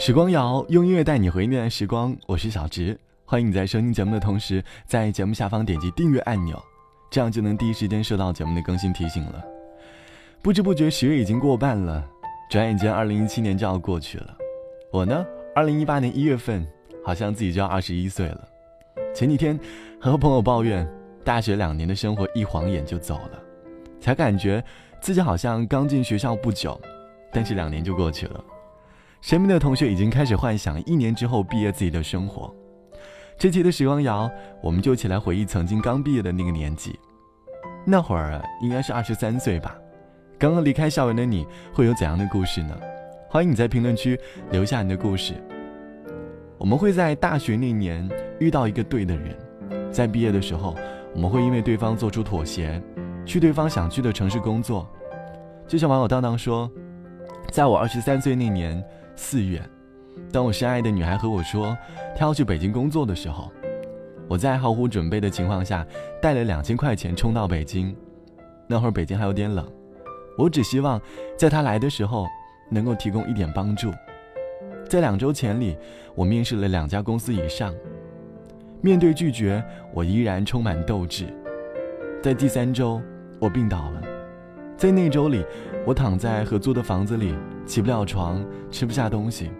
时光谣用音乐带你回忆那段时光，我是小直，欢迎你在收听节目的同时，在节目下方点击订阅按钮，这样就能第一时间收到节目的更新提醒了。不知不觉十月已经过半了，转眼间二零一七年就要过去了。我呢，二零一八年一月份，好像自己就要二十一岁了。前几天和朋友抱怨，大学两年的生活一晃眼就走了，才感觉自己好像刚进学校不久，但是两年就过去了。身边的同学已经开始幻想一年之后毕业自己的生活。这期的时光谣，我们就一起来回忆曾经刚毕业的那个年纪。那会儿应该是二十三岁吧。刚刚离开校园的你会有怎样的故事呢？欢迎你在评论区留下你的故事。我们会在大学那年遇到一个对的人，在毕业的时候，我们会因为对方做出妥协，去对方想去的城市工作。就像网友当当说，在我二十三岁那年。四月，当我深爱的女孩和我说她要去北京工作的时候，我在毫无准备的情况下带了两千块钱冲到北京。那会儿北京还有点冷，我只希望在她来的时候能够提供一点帮助。在两周前里，我面试了两家公司以上，面对拒绝，我依然充满斗志。在第三周，我病倒了，在那周里。我躺在合租的房子里，起不了床，吃不下东西。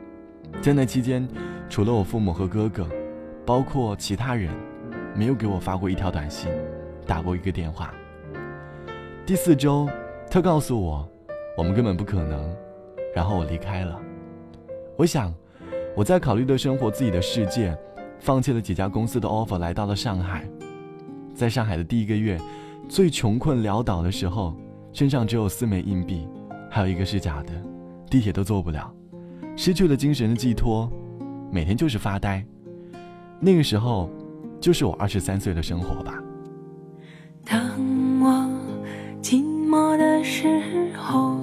在那期间，除了我父母和哥哥，包括其他人，没有给我发过一条短信，打过一个电话。第四周，他告诉我，我们根本不可能。然后我离开了。我想，我在考虑的生活自己的世界，放弃了几家公司的 offer，来到了上海。在上海的第一个月，最穷困潦倒的时候。身上只有四枚硬币，还有一个是假的，地铁都坐不了，失去了精神的寄托，每天就是发呆。那个时候，就是我二十三岁的生活吧。当我寂寞的时候，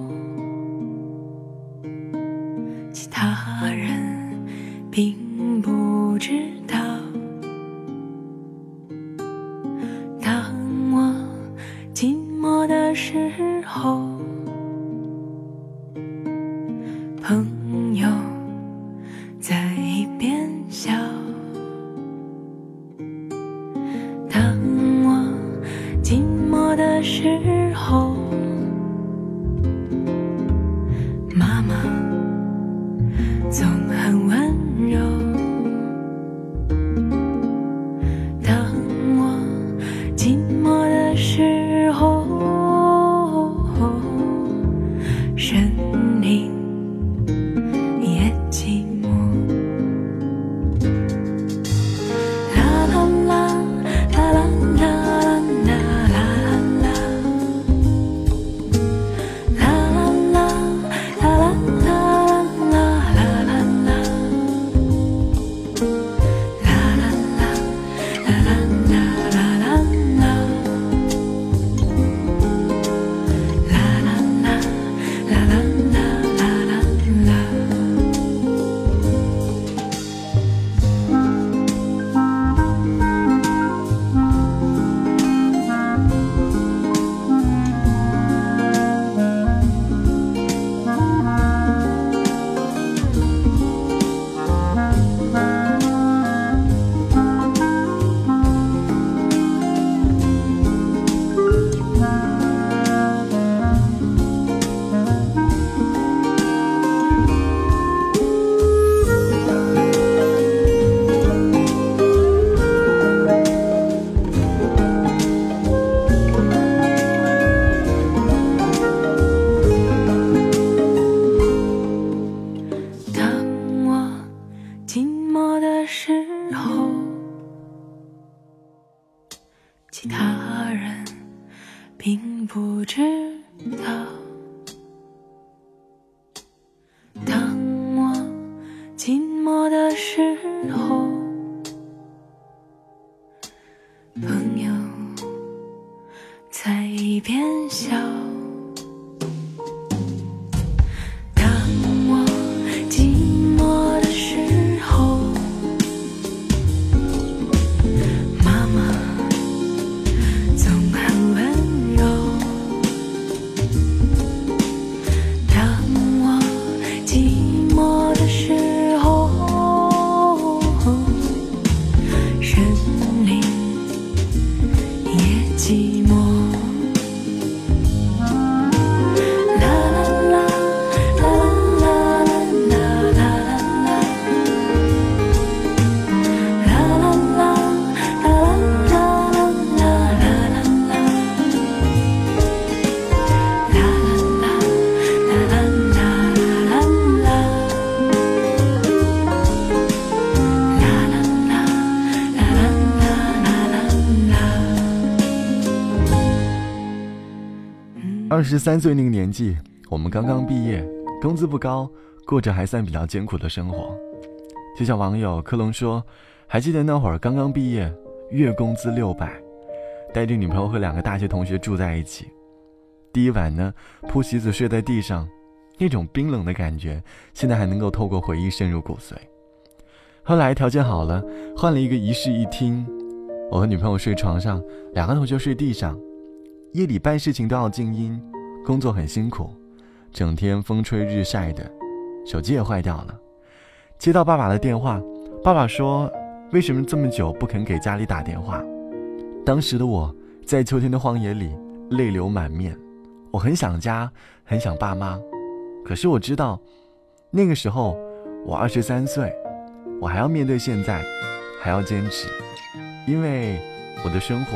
其他人并不知道。当我寂寞的时候，不知，二十三岁那个年纪，我们刚刚毕业，工资不高，过着还算比较艰苦的生活。就像网友克隆说，还记得那会儿刚刚毕业，月工资六百，带着女朋友和两个大学同学住在一起。第一晚呢，铺席子睡在地上，那种冰冷的感觉，现在还能够透过回忆渗入骨髓。后来条件好了，换了一个一室一厅，我和女朋友睡床上，两个同学睡地上。夜里办事情都要静音，工作很辛苦，整天风吹日晒的，手机也坏掉了。接到爸爸的电话，爸爸说：“为什么这么久不肯给家里打电话？”当时的我在秋天的荒野里，泪流满面。我很想家，很想爸妈，可是我知道，那个时候我二十三岁，我还要面对现在，还要坚持，因为我的生活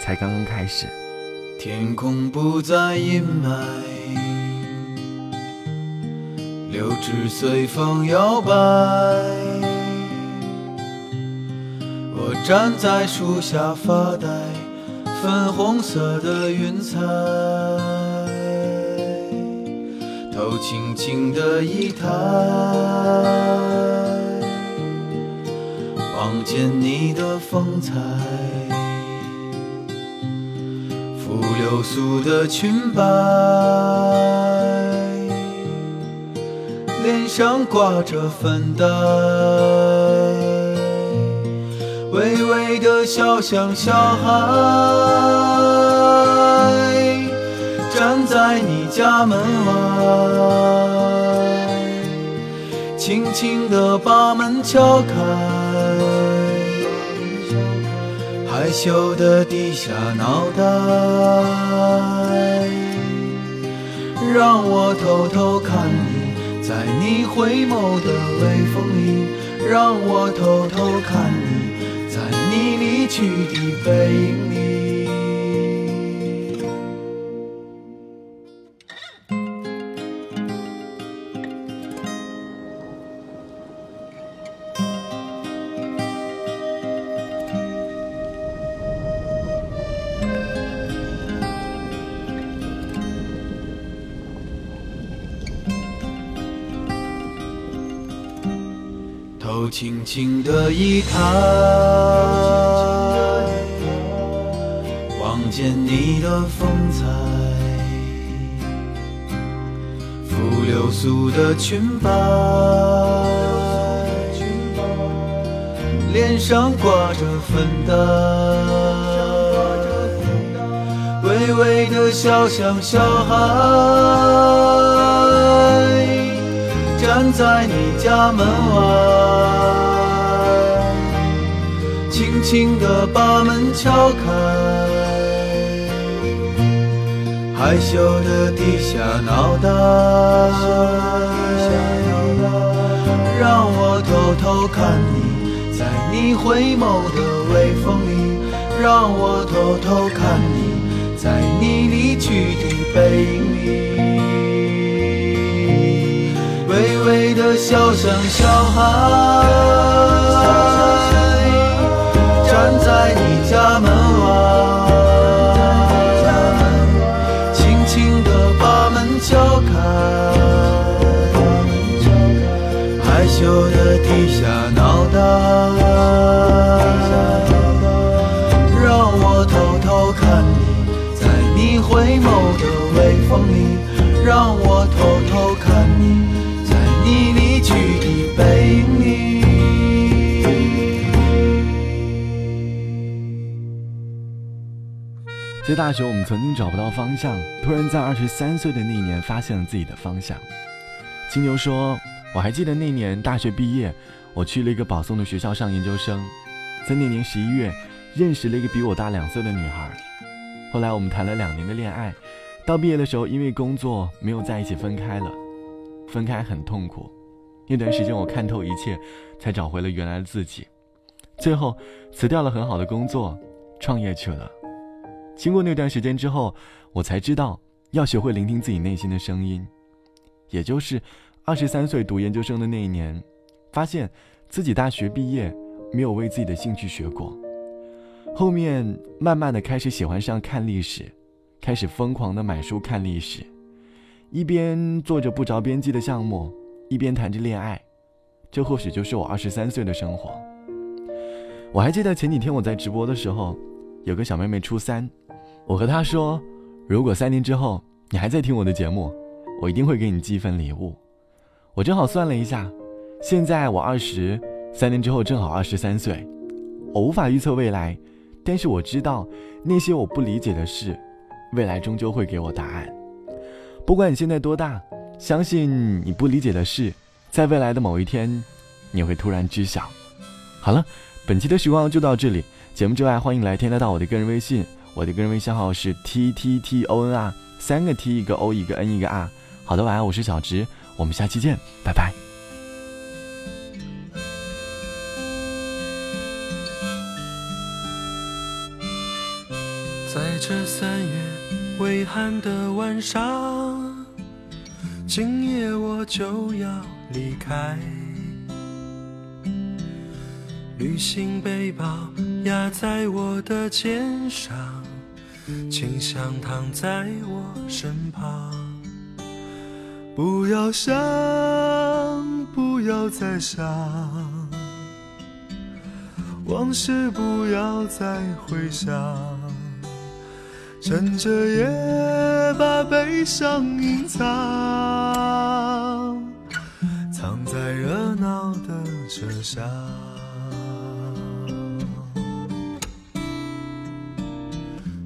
才刚刚开始。天空不再阴霾，柳枝随风摇摆。我站在树下发呆，粉红色的云彩，头轻轻的一抬，望见你的风采。流苏的裙摆，脸上挂着粉黛，微微的笑像小孩，站在你家门外，轻轻地把门敲开。羞的低下脑袋，让我偷偷看你，在你回眸的微风里，让我偷偷看你，在你离去的背影里。头轻轻的一抬，望见你的风采，拂流苏的裙摆，脸上挂着粉黛，微微的笑像小孩。站在你家门外，轻轻地把门敲开，害羞地低下脑袋，让我偷偷看你，在你回眸的微风里，让我偷偷看你，在你离去的背影里。微微的笑像小孩，让我偷偷看你。你离去的背影里。在大学，我们曾经找不到方向，突然在二十三岁的那年发现了自己的方向。金牛说：“我还记得那年大学毕业，我去了一个保送的学校上研究生，在那年十一月认识了一个比我大两岁的女孩。后来我们谈了两年的恋爱，到毕业的时候因为工作没有在一起，分开了。”分开很痛苦，那段时间我看透一切，才找回了原来的自己。最后辞掉了很好的工作，创业去了。经过那段时间之后，我才知道要学会聆听自己内心的声音。也就是二十三岁读研究生的那一年，发现自己大学毕业没有为自己的兴趣学过。后面慢慢的开始喜欢上看历史，开始疯狂的买书看历史，一边做着不着边际的项目，一边谈着恋爱。这或许就是我二十三岁的生活。我还记得前几天我在直播的时候，有个小妹妹初三，我和她说，如果三年之后你还在听我的节目，我一定会给你寄一份礼物。我正好算了一下，现在我二十三年之后正好二十三岁，我无法预测未来，但是我知道那些我不理解的事，未来终究会给我答案。不管你现在多大，相信你不理解的事。在未来的某一天，你会突然知晓。好了，本期的时光就到这里。节目之外，欢迎来添加到我的个人微信，我的个人微信号是 t t t o n r，三个 t 一个 o 一个 n 一个 r。好的，晚安，我是小直，我们下期见，拜拜。这三月微寒的晚上，今夜我就要。离开，旅行背包压在我的肩上，清香躺在我身旁。不要想，不要再想，往事不要再回想，趁着夜把悲伤隐藏。藏在热闹的车厢，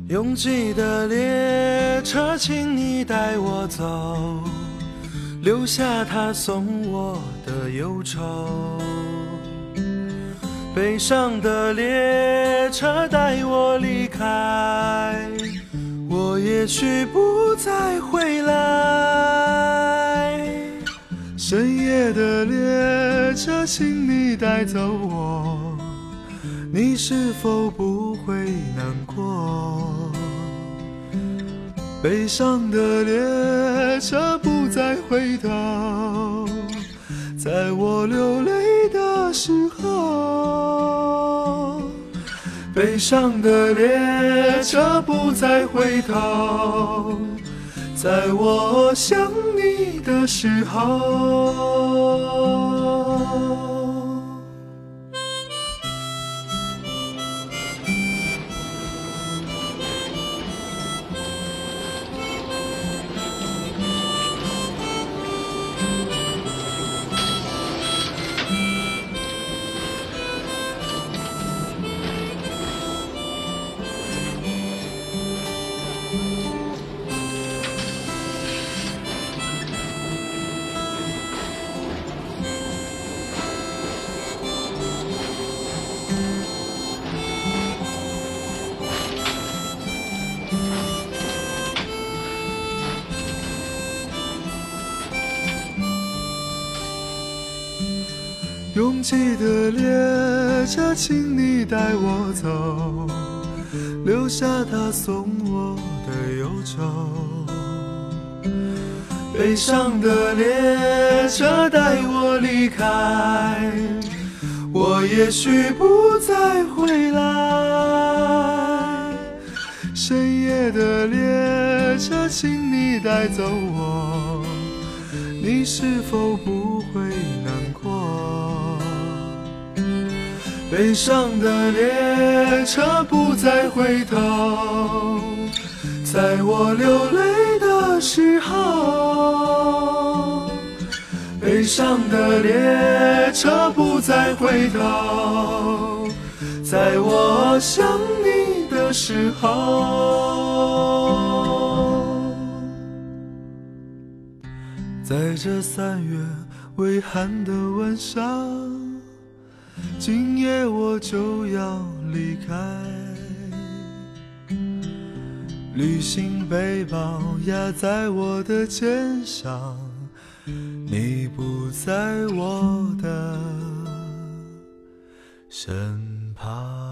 拥挤的列车，请你带我走，留下他送我的忧愁。悲伤的列车带我离开，也许不再回来。深夜的列车，请你带走我，你是否不会难过？悲伤的列车不再回头，在我流泪的时候。悲伤的列车不再回头。在我想你的时候。拥挤的列车，请你带我走，留下他送我的忧愁。悲伤的列车带我离开，我也许不再回来。深夜的列车，请你带走我，你是否不会难过？悲伤的列车不再回头，在我流泪的时候。悲伤的列车不再回头，在我想你的时候。在这三月微寒的晚上。今夜我就要离开，旅行背包压在我的肩上，你不在我的身旁。